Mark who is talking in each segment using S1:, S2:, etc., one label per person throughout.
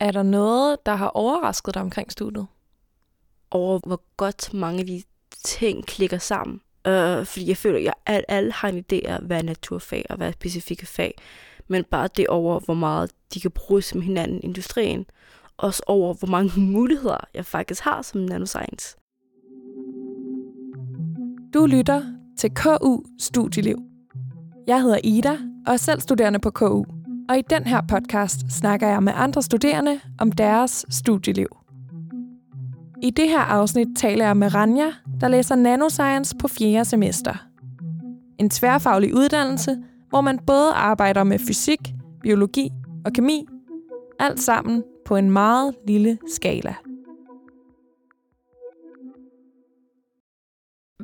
S1: Er der noget, der har overrasket dig omkring studiet?
S2: Over hvor godt mange af de ting klikker sammen. Øh, fordi jeg føler, at jeg, alle, alle har en idé af, hvad er naturfag og hvad er specifikke fag. Men bare det over, hvor meget de kan bruge som hinanden i industrien. Også over, hvor mange muligheder jeg faktisk har som nanoscience.
S1: Du lytter til KU Studieliv. Jeg hedder Ida og er selv studerende på KU. Og i den her podcast snakker jeg med andre studerende om deres studieliv. I det her afsnit taler jeg med Ranja, der læser nanoscience på 4. semester. En tværfaglig uddannelse, hvor man både arbejder med fysik, biologi og kemi, alt sammen på en meget lille skala.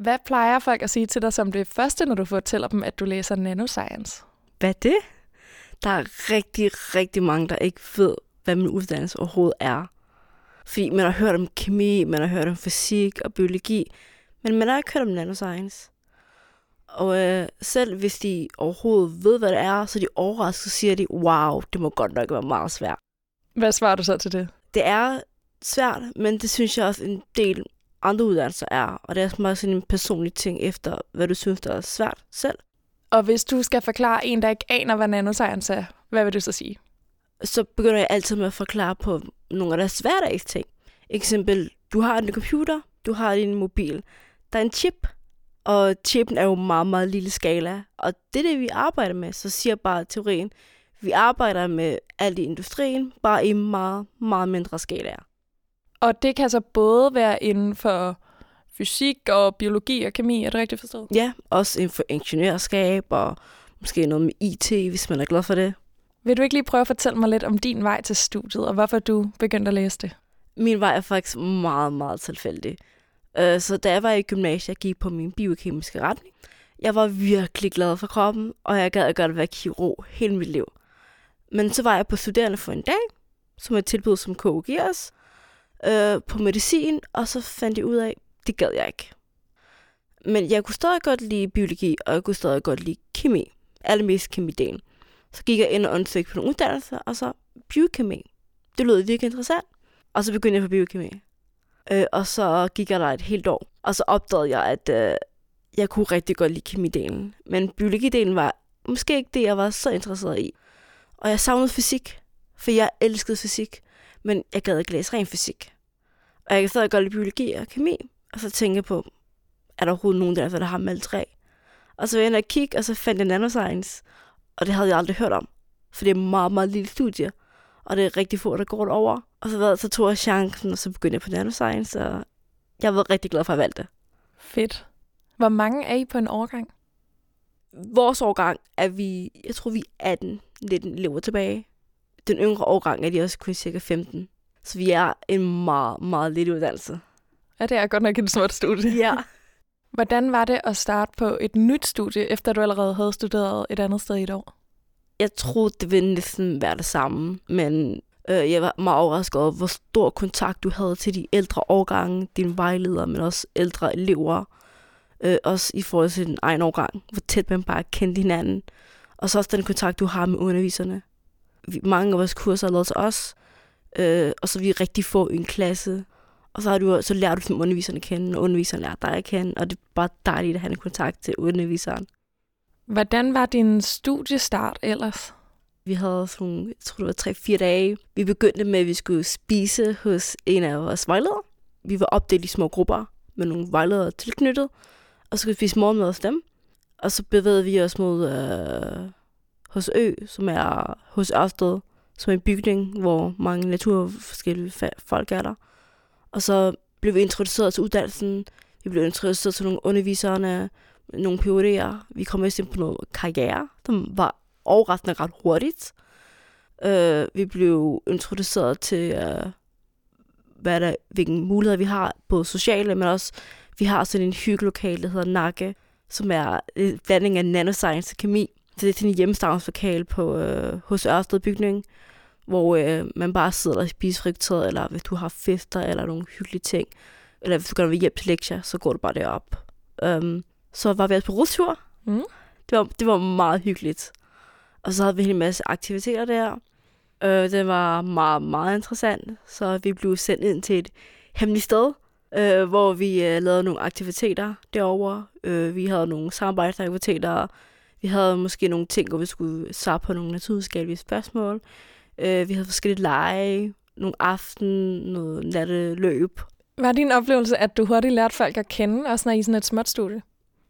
S1: Hvad plejer folk at sige til dig som det første, når du fortæller dem, at du læser nanoscience?
S2: Hvad det? Der er rigtig, rigtig mange, der ikke ved, hvad min uddannelse overhovedet er. Fordi man har hørt om kemi, man har hørt om fysik og biologi, men man har ikke hørt om nanoscience. Og øh, selv hvis de overhovedet ved, hvad det er, så er de overrasket, så siger de, wow, det må godt nok være meget svært.
S1: Hvad svarer du så til det?
S2: Det er svært, men det synes jeg også en del andre uddannelser er. Og det er meget sådan en personlig ting efter, hvad du synes, der er svært selv.
S1: Og hvis du skal forklare en, der ikke aner, hvad nanoscience er, hvad vil du så sige?
S2: Så begynder jeg altid med at forklare på nogle af deres hverdagsting. Eksempel, du har en computer, du har din mobil. Der er en chip, og chippen er jo meget, meget lille skala. Og det er det, vi arbejder med. Så siger bare teorien, vi arbejder med alt i industrien, bare i meget, meget mindre skalaer.
S1: Og det kan så både være inden for fysik og biologi og kemi, er det rigtigt forstået?
S2: Ja, også inden for ingeniørskab og måske noget med IT, hvis man er glad for det.
S1: Vil du ikke lige prøve at fortælle mig lidt om din vej til studiet, og hvorfor du begyndte at læse det?
S2: Min vej er faktisk meget, meget tilfældig. Øh, så da jeg var i gymnasiet, jeg gik på min biokemiske retning. Jeg var virkelig glad for kroppen, og jeg gad godt være kirurg hele mit liv. Men så var jeg på studerende for en dag, som er tilbudt som KOGS, øh, på medicin, og så fandt jeg ud af, det gad jeg ikke. Men jeg kunne stadig godt lide biologi, og jeg kunne stadig godt lide kemi. Allermest kemidelen. Så gik jeg ind og undersøgte på nogle uddannelser, og så biokemi. Det lød virkelig interessant. Og så begyndte jeg på biokemi. Øh, og så gik jeg der et helt år. Og så opdagede jeg, at øh, jeg kunne rigtig godt lide kemidelen. Men biologidelen var måske ikke det, jeg var så interesseret i. Og jeg savnede fysik, for jeg elskede fysik. Men jeg gad ikke læse ren fysik. Og jeg kan stadig godt lide biologi og kemi. Og så tænkte jeg på, er der overhovedet nogen der, der har meldt tre? Og så var jeg og kigge, og så fandt jeg nanoscience. Og det havde jeg aldrig hørt om. For det er meget, meget lille studie. Og det er rigtig få, der går over. Og så, så tog jeg chancen, og så begyndte jeg på nanoscience. Og jeg har været rigtig glad for at valgte det.
S1: Fedt. Hvor mange er I på en årgang?
S2: Vores årgang er vi, jeg tror vi er 18-19 elever tilbage. Den yngre årgang er de også kun cirka 15. Så vi er en meget, meget lille uddannelse.
S1: Ja, det er godt nok en småt studie.
S2: Ja.
S1: Hvordan var det at starte på et nyt studie, efter du allerede havde studeret et andet sted i et år?
S2: Jeg troede, det ville næsten være det samme, men øh, jeg var meget overrasket over, hvor stor kontakt du havde til de ældre årgange, dine vejledere, men også ældre elever. Øh, også i forhold til din egen årgang, hvor tæt man bare kendte hinanden. Og så også den kontakt, du har med underviserne. Vi, mange af vores kurser er lavet til os, øh, og så er vi rigtig få i en klasse. Og så, har du, så lærer du som underviserne kende, og underviseren lærer dig at kende, og det er bare dejligt at have en kontakt til underviseren.
S1: Hvordan var din studiestart ellers?
S2: Vi havde sådan, jeg tror det var tre-fire dage. Vi begyndte med, at vi skulle spise hos en af vores vejledere. Vi var opdelt i små grupper med nogle vejledere tilknyttet, og så skulle vi spise morgenmad hos dem. Og så bevægede vi os mod øh, hos Ø, som er hos Ørsted, som er en bygning, hvor mange naturforskellige folk er der. Og så blev vi introduceret til uddannelsen. Vi blev introduceret til nogle underviserne, nogle PUD'er. Vi kom også ind på noget karriere, som var overraskende ret hurtigt. Uh, vi blev introduceret til, uh, hvad der, hvilke muligheder vi har, både sociale, men også, vi har sådan en hyggelokal, der hedder Nakke, som er en blanding af nanoscience og kemi. Så det er sådan en hjemstavnslokal på, uh, hos Ørsted bygning, hvor øh, man bare sidder og spiser friktet, eller hvis du har fester, eller nogle hyggelige ting, eller hvis du gerne vil hjælpe til lektier, så går du bare derop. Um, så var vi altså på rustur.
S1: Mm.
S2: Det, var, det var meget hyggeligt. Og så havde vi en masse aktiviteter der. Øh, det var meget, meget interessant, så vi blev sendt ind til et hemmeligt sted, øh, hvor vi øh, lavede nogle aktiviteter derovre. Øh, vi havde nogle samarbejdsaktiviteter, vi havde måske nogle ting, hvor vi skulle svare på nogle naturvidenskabelige spørgsmål. Øh, vi havde forskellige lege, nogle aften, noget natteløb.
S1: Var din oplevelse, at du hurtigt lærte folk at kende, også når I er sådan et småt studie?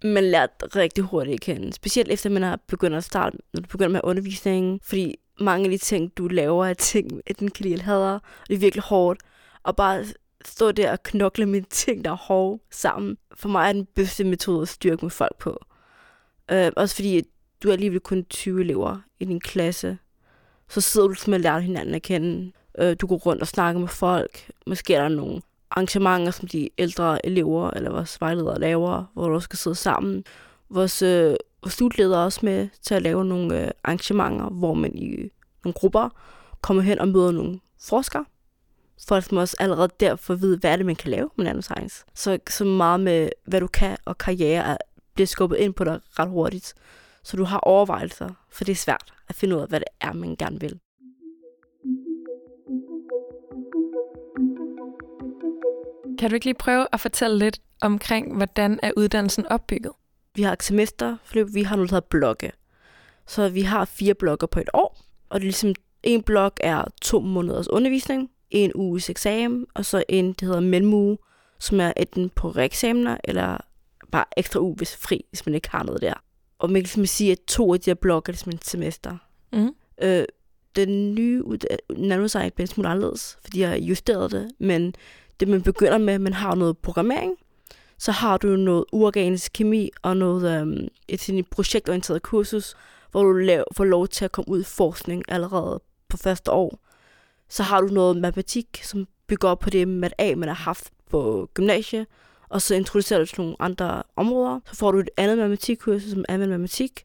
S2: Man lærte rigtig hurtigt at kende. Specielt efter man har begyndt at starte, når du begynder med undervisningen. Fordi mange af de ting, du laver, er ting, den kan lide hader. Og det er virkelig hårdt. Og bare stå der og knokle med ting, der er hårde sammen. For mig er den bedste metode at styrke med folk på. Øh, også fordi du er alligevel kun 20 elever i din klasse. Så sidder du med at lære hinanden at kende. Øh, du går rundt og snakker med folk. Måske er der nogle arrangementer, som de ældre elever eller vores vejledere laver, hvor du skal sidde sammen. Vores, øh, vores studieleder er også med til at lave nogle øh, arrangementer, hvor man i nogle grupper kommer hen og møder nogle forskere. Folk som også allerede derfor ved, hvad er det, man kan lave med nanoscience. Så, så meget med, hvad du kan og karriere er, bliver skubbet ind på dig ret hurtigt. Så du har overvejelser, for det er svært at finde ud af, hvad det er, man gerne vil.
S1: Kan du ikke lige prøve at fortælle lidt omkring, hvordan er uddannelsen opbygget?
S2: Vi har et semesterforløb, vi har noget, der hedder blokke. Så vi har fire blokker på et år, og det er ligesom, en blok er to måneders undervisning, en uges eksamen, og så en, det hedder mellemuge, som er enten på reeksamener, eller bare ekstra uge, hvis fri, hvis man ikke har noget der. Og man kan ligesom sige, at to af de her blokke er ligesom et semester.
S1: Mm.
S2: Øh, den nye nanoscience bliver en smule anderledes, fordi jeg har justeret det, men det man begynder med, man har noget programmering, så har du noget uorganisk kemi og noget øhm, et, et projektorienteret kursus, hvor du lav, får lov til at komme ud i forskning allerede på første år. Så har du noget matematik, som bygger op på det mat A, man har haft på gymnasiet, og så introducerer du til nogle andre områder. Så får du et andet matematikkursus, som er matematik,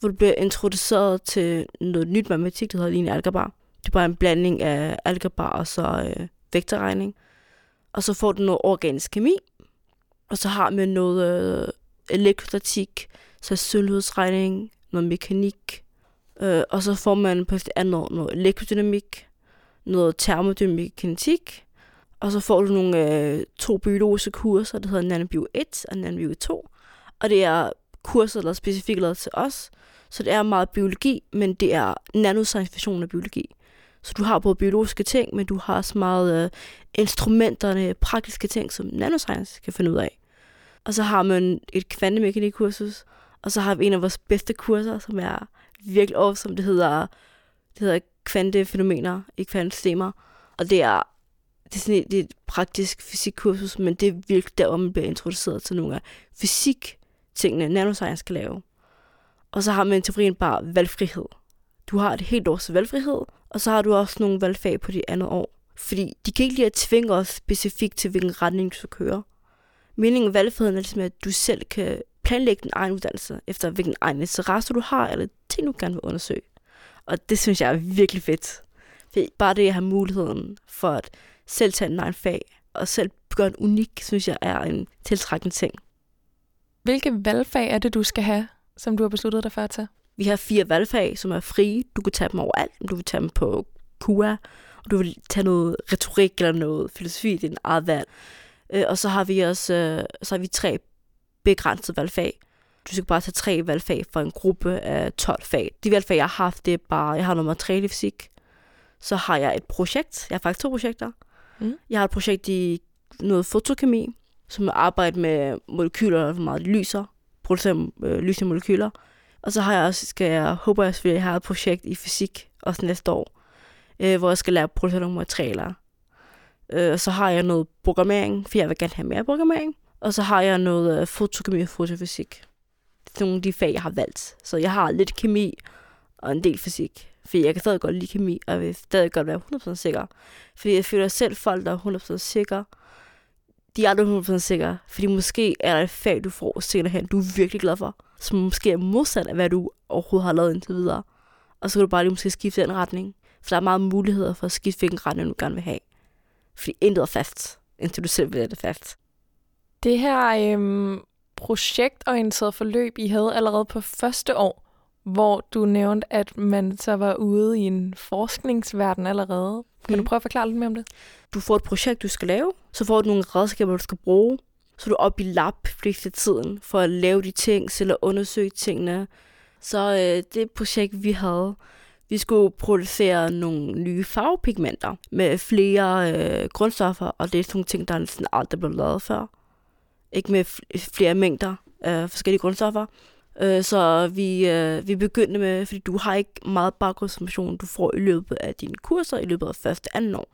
S2: hvor du bliver introduceret til noget nyt matematik, der hedder lineær algebra. Det er bare en blanding af algebra og så øh, vektorregning. Og så får du noget organisk kemi, og så har man noget øh, elektrostatik, så sundhedsregning, noget mekanik, øh, og så får man på et andet noget elektrodynamik, noget termodynamik kinetik, og så får du nogle øh, to biologiske kurser, der hedder Nanobio 1 og Nanobio 2, og det er kurser, der er specifikt lavet til os, så det er meget biologi, men det er nanoscience-versionen af biologi. Så du har både biologiske ting, men du har også meget øh, instrumenterne, praktiske ting, som nanoscience kan finde ud af. Og så har man et kvantemekanikkursus, og så har vi en af vores bedste kurser, som er virkelig awesome. Det hedder, det hedder kvantefænomener i kvantesystemer. Og det er, det er, sådan et, det er et praktisk fysikkursus, men det er virkelig der, hvor man bliver introduceret til nogle af fysik-tingene, nanoscience kan lave. Og så har man teorien bare valgfrihed. Du har et helt års valgfrihed, og så har du også nogle valgfag på det andet år. Fordi de kan ikke lige at tvinge os specifikt til, hvilken retning du skal køre. Meningen med valgfriheden er ligesom, at du selv kan planlægge din egen uddannelse, efter hvilken egen interesse du har, eller ting, du gerne vil undersøge. Og det synes jeg er virkelig fedt. For bare det at have muligheden for at selv tage en egen fag, og selv gøre en unik, synes jeg er en tiltrækkende ting.
S1: Hvilke valgfag er det, du skal have, som du har besluttet dig for at tage?
S2: Vi har fire valgfag, som er frie. Du kan tage dem overalt. Du vil tage dem på KUA, og du vil tage noget retorik eller noget filosofi, er en eget valg. Øh, og så har vi også øh, så har vi tre begrænsede valgfag. Du skal bare tage tre valgfag for en gruppe af 12 fag. De valgfag, jeg har haft, det er bare, jeg har noget materiale fysik. Så har jeg et projekt. Jeg har faktisk to projekter. Mm. Jeg har et projekt i noget fotokemi, som arbejder med molekyler, hvor meget lyser. Producerer øh, lysende molekyler. Og så har jeg også, skal jeg, håber jeg selvfølgelig, at jeg har et projekt i fysik, også næste år, øh, hvor jeg skal lære at producere nogle materialer. Øh, og så har jeg noget programmering, for jeg vil gerne have mere programmering. Og så har jeg noget øh, fotokemi og fotofysik. Det er nogle af de fag, jeg har valgt. Så jeg har lidt kemi og en del fysik. Fordi jeg kan stadig godt lide kemi, og jeg vil stadig godt være 100% sikker. Fordi jeg føler selv folk, der er 100% sikre, de er aldrig 100% sikre. Fordi måske er der et fag, du får senere hen, du er virkelig glad for. Som måske er modsat af, hvad du overhovedet har lavet indtil videre. Og så kan du bare lige måske skifte den retning. For der er meget muligheder for at skifte, hvilken retning du gerne vil have. Fordi intet er fast, indtil du selv vil det fast.
S1: Det her øhm, projektorienterede forløb, I havde allerede på første år, hvor du nævnte, at man så var ude i en forskningsverden allerede. Kan mm. du prøve at forklare lidt mere om det?
S2: Du får et projekt, du skal lave, så får du nogle redskaber, du skal bruge, så er du op i lab flest af tiden for at lave de ting, eller undersøge tingene. Så øh, det projekt, vi havde, vi skulle producere nogle nye farvepigmenter med flere øh, grundstoffer, og det er sådan nogle ting, der næsten aldrig blevet lavet før. Ikke med flere mængder af forskellige grundstoffer. Øh, så vi, øh, vi begyndte med, fordi du har ikke meget baggrundsinformation, du får i løbet af dine kurser, i løbet af første anden år.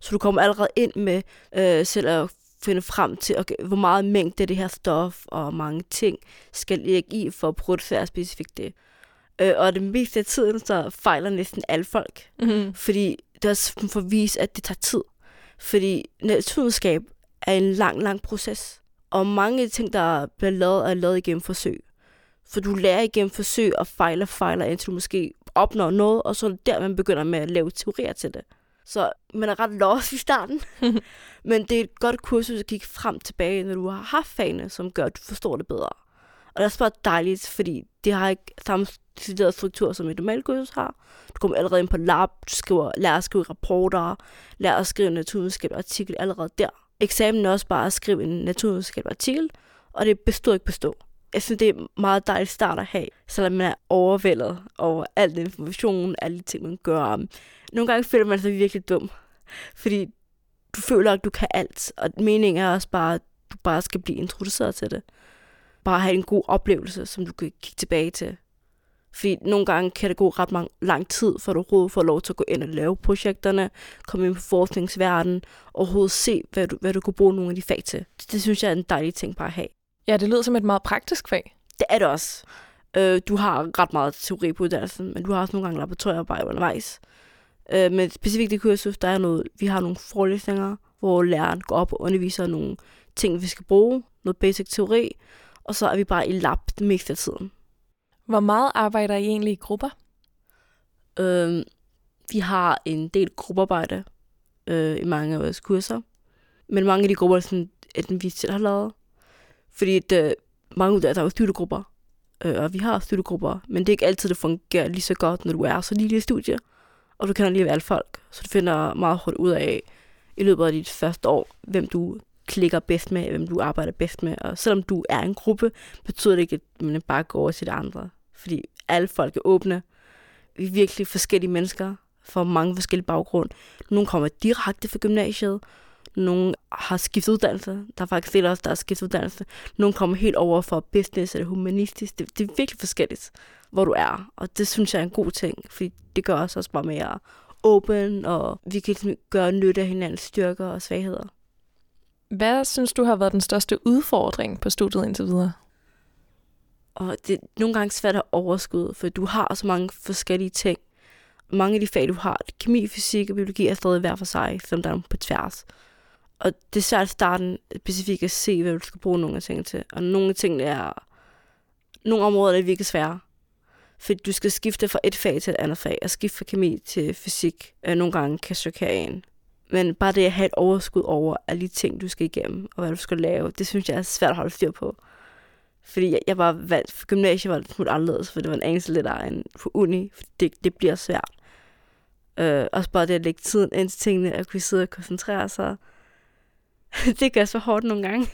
S2: Så du kommer allerede ind med øh, selv at finde frem til, okay, hvor meget mængde det her stof og mange ting skal ligge i for at producere specifikt det. Øh, og det meste af tiden, så fejler næsten alle folk. Mm-hmm. Fordi det er for at vise, at det tager tid. Fordi naturvidenskab er en lang, lang proces. Og mange af de ting, der bliver lavet, er lavet igennem forsøg. For du lærer igennem forsøg og fejler, fejler, indtil du måske opnår noget, og så er det der, man begynder med at lave teorier til det. Så man er ret lost i starten. Men det er et godt kursus at kigge frem tilbage, når du har haft fagene, som gør, at du forstår det bedre. Og det er også bare dejligt, fordi det har ikke samme decideret struktur, som et normalt kursus har. Du kommer allerede ind på lab, du skriver, lærer at skrive rapporter, lærer at skrive en naturvidenskabelig artikel allerede der. Eksamen er også bare at skrive en naturvidenskabelig artikel, og det består ikke bestå. Jeg synes, det er meget dejligt start at have, selvom man er overvældet over al den information, alle de ting, man gør. Nogle gange føler man sig virkelig dum, fordi du føler, at du kan alt, og meningen er også bare, at du bare skal blive introduceret til det. Bare have en god oplevelse, som du kan kigge tilbage til. Fordi nogle gange kan det gå ret mange, lang tid, for du overhovedet får lov til at gå ind og lave projekterne, komme ind på forskningsverdenen, og overhovedet se, hvad du, hvad du kunne bruge nogle af de fag til. Det, det synes jeg er en dejlig ting bare at have.
S1: Ja, det lyder som et meget praktisk fag.
S2: Det er det også. Øh, du har ret meget teori på uddannelsen, men du har også nogle gange laboratoriearbejde undervejs. Øh, men specifikt i kursus, der er noget, vi har nogle forelæsninger, hvor læreren går op og underviser nogle ting, vi skal bruge, noget basic teori, og så er vi bare i lab det meste af tiden.
S1: Hvor meget arbejder I egentlig i grupper?
S2: Øh, vi har en del gruppearbejde øh, i mange af vores kurser, men mange af de grupper, sådan, at vi selv har lavet, fordi det, øh, mange af der er jo studiegrupper, øh, og vi har studiegrupper, men det er ikke altid, det fungerer lige så godt, når du er så lille i studie, og du kender lige alle folk, så du finder meget hurtigt ud af, i løbet af dit første år, hvem du klikker bedst med, hvem du arbejder bedst med. Og selvom du er en gruppe, betyder det ikke, at man bare går over til det andre. Fordi alle folk er åbne. Vi er virkelig forskellige mennesker fra mange forskellige baggrunde. Nogle kommer direkte fra gymnasiet, nogle har skiftet uddannelse. Der er faktisk del også, der har skiftet uddannelse. Nogle kommer helt over for business eller humanistisk. Det, det er virkelig forskelligt, hvor du er. Og det synes jeg er en god ting, fordi det gør os også bare mere åben, og vi kan ligesom gøre nytte af hinandens styrker og svagheder.
S1: Hvad synes du har været den største udfordring på studiet indtil videre?
S2: Og det er nogle gange svært at overskud, for du har så mange forskellige ting. Mange af de fag, du har, kemi, fysik og biologi er stadig hver for sig, selvom der er på tværs. Og det er svært starten starte specifikt at se, hvad du skal bruge nogle af tingene til. Og nogle ting er... Nogle områder er virkelig svære. Fordi du skal skifte fra et fag til et andet fag, og skifte fra kemi til fysik. Øh, nogle gange kan chokere en. Men bare det at have et overskud over alle de ting, du skal igennem, og hvad du skal lave, det synes jeg er svært at holde styr på. Fordi jeg, jeg var valgt, for gymnasiet var lidt smule anderledes, for det var en anelse lidt end på uni, for det, det bliver svært. Øh, også bare det at lægge tiden ind til tingene, at kunne sidde og koncentrere sig. det gør så hårdt nogle gange.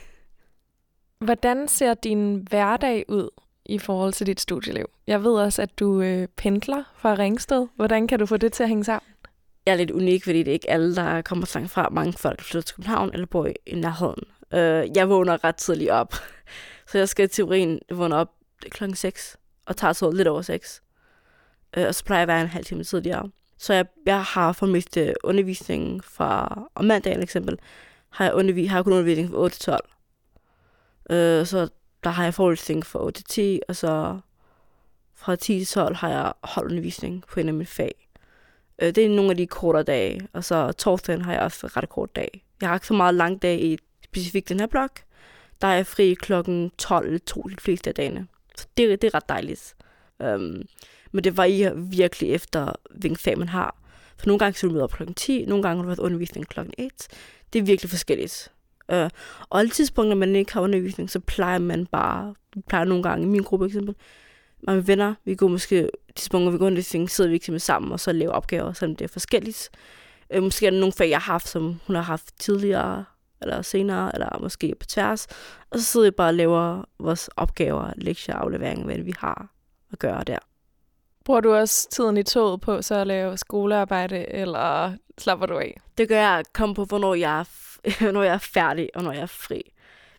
S1: Hvordan ser din hverdag ud i forhold til dit studieliv? Jeg ved også, at du øh, pendler fra Ringsted. Hvordan kan du få det til at hænge sammen?
S2: Jeg er lidt unik, fordi det er ikke alle, der kommer så langt fra. Mange folk flytter til København eller bor i nærheden. Øh, jeg vågner ret tidligt op. Så jeg skal i teorien vågne op klokken 6 og tager så lidt over 6. Øh, og så plejer jeg at være en halv time tidligere. Så jeg, jeg har for mit øh, undervisning fra om mandagen eksempel, har jeg, undervis, har jeg kun undervisning fra 8 til 12. Øh, så der har jeg forelæsning fra 8 til 10, og så fra 10 til 12 har jeg holdundervisning på en af mine fag. Øh, det er nogle af de kortere dage, og så torsdagen har jeg også ret kort dag. Jeg har ikke så meget lang dag i specifikt den her blok. Der er jeg fri klokken 12 eller 2 de fleste af dagene. Så det, det er ret dejligt. Øh, men det varierer virkelig efter, hvilken fag man har. For nogle gange skal du møde op kl. 10, nogle gange har du været undervisning klokken 1. Det er virkelig forskelligt. Uh, og alle tidspunkter, man ikke har undervisning, så plejer man bare, plejer nogle gange i min gruppe eksempel, mange venner. Vi går måske, tidspunkter, vi går undervisning, sidder vi ikke sammen, og så laver opgaver, selvom det er forskelligt. Øh, måske er der nogle fag, jeg har haft, som hun har haft tidligere, eller senere, eller måske på tværs. Og så sidder vi bare og laver vores opgaver, lektier, afleveringer, hvad vi har at gøre der.
S1: Bruger du også tiden i toget på så at lave skolearbejde, eller slapper du af?
S2: Det gør jeg komme på, hvornår jeg, er, hvornår jeg er færdig, og når jeg er fri.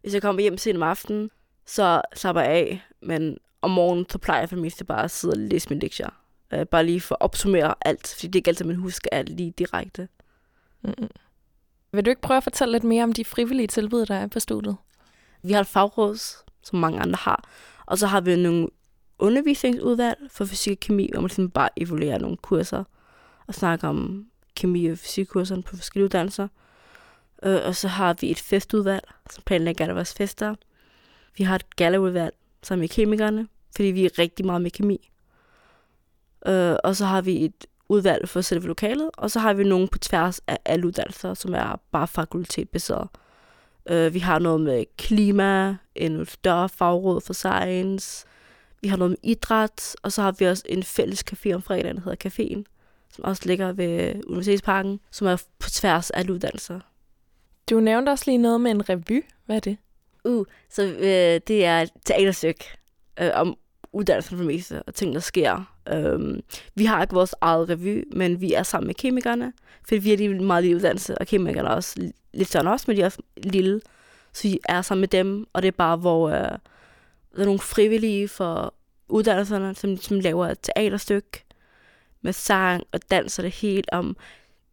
S2: Hvis jeg kommer hjem sent om aftenen, så slapper jeg af, men om morgenen, så plejer jeg for mest bare at sidde og læse mine lektier. Uh, bare lige for at opsummere alt, fordi det er ikke altid, man husker alt lige direkte.
S1: Mm-hmm. Vil du ikke prøve at fortælle lidt mere om de frivillige tilbud, der er på studiet?
S2: Vi har et fagråd, som mange andre har, og så har vi nogle undervisningsudvalg for fysik og kemi, hvor man sådan bare evaluerer nogle kurser og snakker om kemi- og fysikkurserne på forskellige uddannelser. Øh, og så har vi et festudvalg, som planlægger alle vores fester. Vi har et gallaudvalg, som er kemikerne, fordi vi er rigtig meget med kemi. Øh, og så har vi et udvalg for selve lokalet, og så har vi nogen på tværs af alle uddannelser, som er bare fakultetbaseret. Øh, vi har noget med klima, en større fagråd for science, vi har noget med idræt, og så har vi også en fælles café om fredagen, der hedder Caféen, som også ligger ved Universitetsparken, som er på tværs af alle uddannelser.
S1: Du nævnte også lige noget med en revy. Hvad er det?
S2: Uh, så øh, det er et teaterstykke øh, om uddannelsen for det meste, og ting, der sker. Um, vi har ikke vores eget revy, men vi er sammen med kemikerne, fordi vi er lige meget lille uddannelse, og kemikerne er også lidt sådan også, men de er også lille. Så vi er sammen med dem, og det er bare, hvor uh, der er nogle frivillige for uddannelserne, som, som laver et teaterstykke med sang og dans og det hele om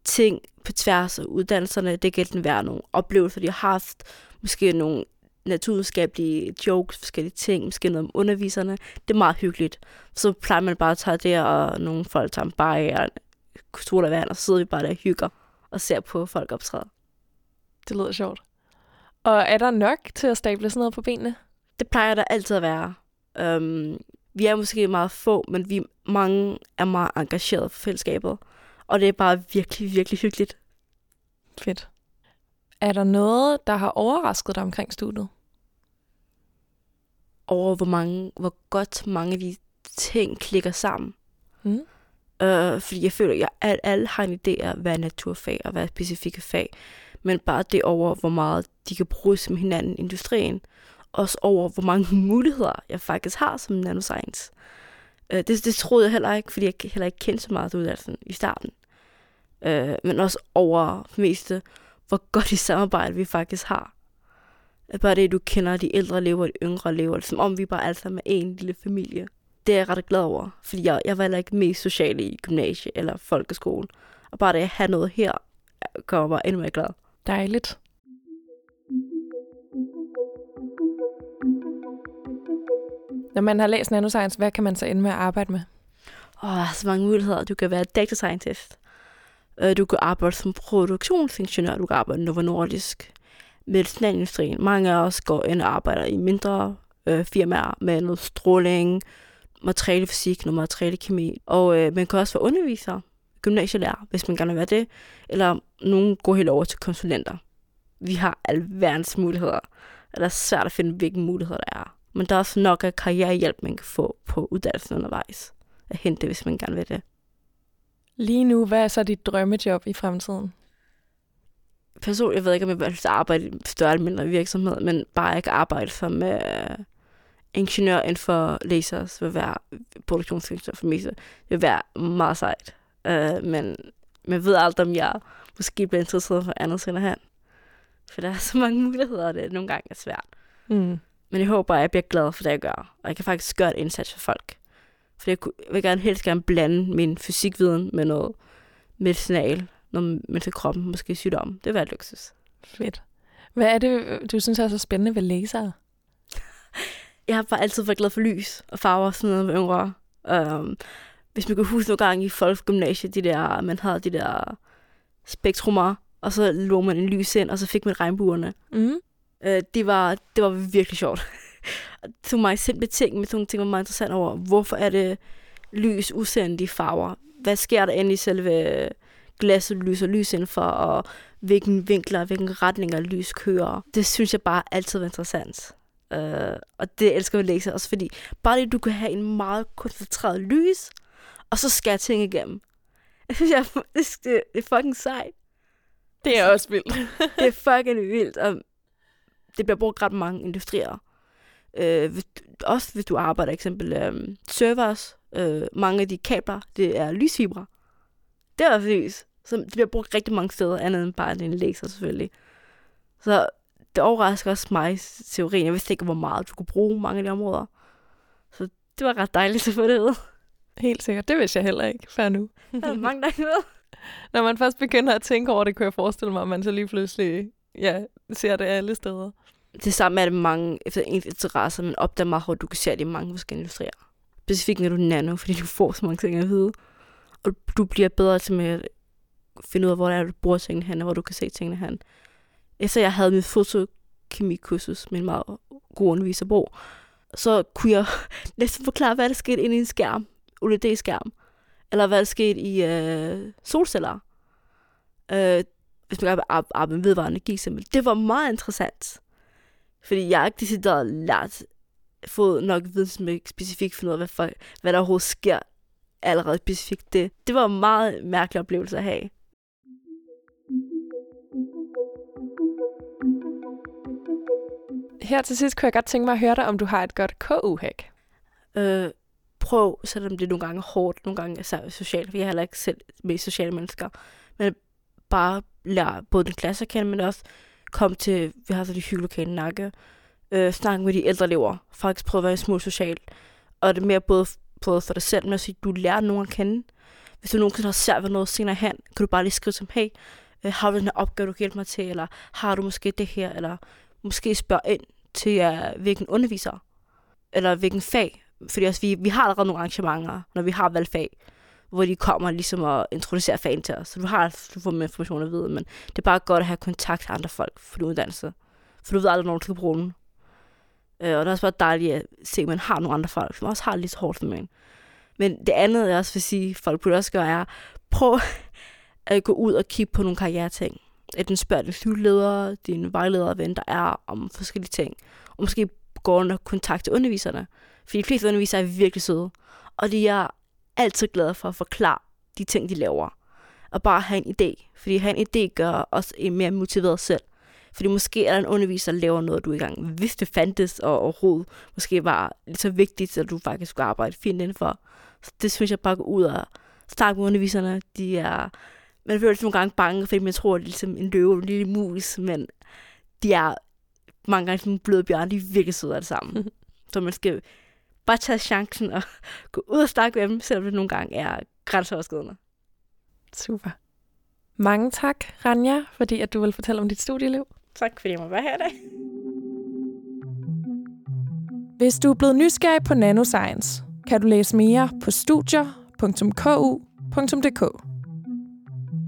S2: ting på tværs af uddannelserne. Det kan være nogle oplevelser, de har haft, måske nogle naturvidenskabelige jokes, forskellige ting, måske noget om underviserne. Det er meget hyggeligt. Så plejer man bare at tage det, og nogle folk tager en bajer, vand, og så sidder vi bare der og hygger og ser på folk optræde.
S1: Det lyder sjovt. Og er der nok til at stable sådan noget på benene?
S2: Det plejer der altid at være. Um, vi er måske meget få, men vi mange er meget engageret for fællesskabet. Og det er bare virkelig, virkelig hyggeligt.
S1: Fedt. Er der noget, der har overrasket dig omkring studiet?
S2: Over hvor, mange, hvor godt mange af de ting klikker sammen.
S1: Mm.
S2: Øh, fordi jeg føler, at jeg, alle, har en idé af, hvad er naturfag og hvad er specifikke fag. Men bare det over, hvor meget de kan bruge som hinanden i industrien. Også over, hvor mange muligheder jeg faktisk har som nanoscience. Øh, det, det troede jeg heller ikke, fordi jeg heller ikke kendte så meget til uddannelsen i starten. Øh, men også over meste, hvor godt i samarbejde vi faktisk har. Øh, bare det, du kender de ældre elever og de yngre elever, som om vi bare alle sammen er en lille familie. Det er jeg ret glad over, fordi jeg, jeg var heller ikke mest social i gymnasie eller folkeskole. Og bare det at have noget her, gør mig bare endnu mere glad.
S1: Dejligt. Når man har læst nanoscience, hvad kan man så ende med at arbejde med?
S2: Åh, oh, så mange muligheder. Du kan være data scientist. Øh, du kan arbejde som produktionsingeniør. Du kan arbejde i Novo Nordisk. Medicinalindustrien. Mange af os går ind og arbejder i mindre øh, firmaer med noget stråling, materialefysik, noget materialekemi. Og øh, man kan også være underviser, gymnasielærer, hvis man gerne vil være det. Eller nogen går helt over til konsulenter. Vi har alverdens muligheder. Det er svært at finde, hvilke muligheder der er. Men der er også nok af karrierehjælp, man kan få på uddannelsen undervejs. At hente, hvis man gerne vil det.
S1: Lige nu, hvad er så dit drømmejob i fremtiden?
S2: Personligt, jeg ved ikke, om jeg vil arbejde i en større eller mindre virksomhed, men bare ikke arbejde som uh, ingeniør inden for lasers, vil være produktionsingeniør for mig, vil være meget sejt. Uh, men jeg ved aldrig, om jeg måske bliver interesseret for andet senere hen. For der er så mange muligheder, og det nogle gange er svært.
S1: Mm.
S2: Men jeg håber, at jeg bliver glad for det, jeg gør. Og jeg kan faktisk gøre et indsats for folk. For jeg vil gerne helst gerne blande min fysikviden med noget medicinal, noget med til kroppen, måske sygdom. Det vil være luksus.
S1: Fedt. Hvad er det, du synes er så spændende ved lasere?
S2: jeg har bare altid været glad for lys og farver og sådan noget yngre. Um, hvis man kan huske nogle gange i folkegymnasiet, de der, man havde de der spektrummer, og så lå man en lys ind, og så fik man regnbuerne.
S1: Mm.
S2: Uh, det, var, det var virkelig sjovt. det tog mig simple ting, men nogle ting var meget interessant over, hvorfor er det lys usendt i farver? Hvad sker der inde i selve glasset lyser lys ind for, og hvilken vinkler, hvilken retninger lys kører. Det synes jeg bare altid var interessant. Uh, og det elsker jeg læse også, fordi bare det, du kan have en meget koncentreret lys, og så skære ting igennem. Jeg synes, jeg, det, det er fucking sejt.
S1: Det er også vildt.
S2: det er fucking vildt, og det bliver brugt ret mange industrier. Uh, hvis, også hvis du arbejder eksempel um, servers, uh, mange af de kabler, det er lysfibre. Det er lys. Så det bliver brugt rigtig mange steder, andet end bare en laser selvfølgelig. Så det overrasker også mig, teorien. Jeg vidste ikke, hvor meget du kunne bruge mange af de områder. Så det var ret dejligt at få det ud.
S1: Helt sikkert. Det vidste jeg heller ikke før nu.
S2: Der er mange, der ikke ved.
S1: Når man først begynder at tænke over det, kan jeg forestille mig, at man så lige pludselig ja, ser det alle steder.
S2: Det samme er det mange efter ens interesser, men opdager meget, hårdt, du kan se det i mange forskellige industrier. Specifikt når du er nano, fordi du får så mange ting at vide. Og du bliver bedre til med at finde ud af, hvor det er, du bruger tingene hen, og hvor du kan se tingene hen efter jeg havde mit fotokemikursus med en meget god underviser på, så kunne jeg næsten forklare, hvad der skete inde i en skærm, OLED-skærm, eller hvad der skete i øh, solceller. Øh, hvis man arbejder med vedvarende energi, simpelthen. Det var meget interessant. Fordi jeg har ikke decideret lært, fået nok viden, som jeg specifikt ud af, hvad, for, hvad der overhovedet sker allerede specifikt det. Det var en meget mærkelig oplevelse at have.
S1: Her til sidst kunne jeg godt tænke mig at høre dig, om du har et godt KU-hack.
S2: Øh, prøv, selvom det nogle gange er hårdt, nogle gange er socialt, for jeg er heller ikke selv med sociale mennesker, men bare lære både den klasse at kende, men også komme til, vi har så de hyggelokale nakke, øh, snakke med de ældre elever, faktisk prøve at være en smule social, og det er mere både, både for dig selv, men også at du lærer nogen at kende. Hvis du nogensinde har svært ved noget senere hen, kan du bare lige skrive som, hey, øh, har du den her opgave, du kan hjælpe mig til, eller har du måske det her, eller måske spørge ind til, uh, hvilken underviser, eller hvilken fag. Fordi også, vi, vi har allerede nogle arrangementer, når vi har valgfag, hvor de kommer ligesom og introducerer fagen til os. Så du har du får mere information at vide, men det er bare godt at have kontakt til andre folk for din uddannelse. For du ved aldrig, når du skal bruge den. Øh, og det er også bare dejligt at se, at man har nogle andre folk, som også har det lidt hårdt som en. Men det andet, jeg også vil sige, folk burde også gøre, er, prøv at gå ud og kigge på nogle karriereting at den spørger din studieleder, din vejleder, hvem der er om forskellige ting. Og måske går under kontakt til underviserne. For de fleste undervisere er virkelig søde. Og de er altid glade for at forklare de ting, de laver. Og bare have en idé. Fordi have en idé gør os mere motiveret selv. Fordi måske er der en underviser, der laver noget, du i gang hvis det fandtes, og overhovedet måske var lidt så vigtigt, at du faktisk skulle arbejde fint indenfor. Så det synes jeg bare gå ud og snakke med underviserne. De er man føler sig nogle gange bange, fordi man tror, at det er ligesom en løve en lille mus, men de er mange gange som bløde bjørn, de er virkelig søde det sammen. så man skal bare tage chancen og gå ud og snakke med dem, selvom det nogle gange er grænseoverskridende.
S1: Super. Mange tak, Ranja, fordi at du vil fortælle om dit studieliv.
S2: Tak, fordi jeg må være her i dag.
S1: Hvis du er blevet nysgerrig på nanoscience, kan du læse mere på studier.ku.dk.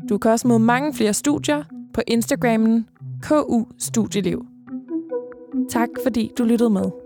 S1: Du kan også møde mange flere studier på Instagrammen KU Studieliv. Tak fordi du lyttede med.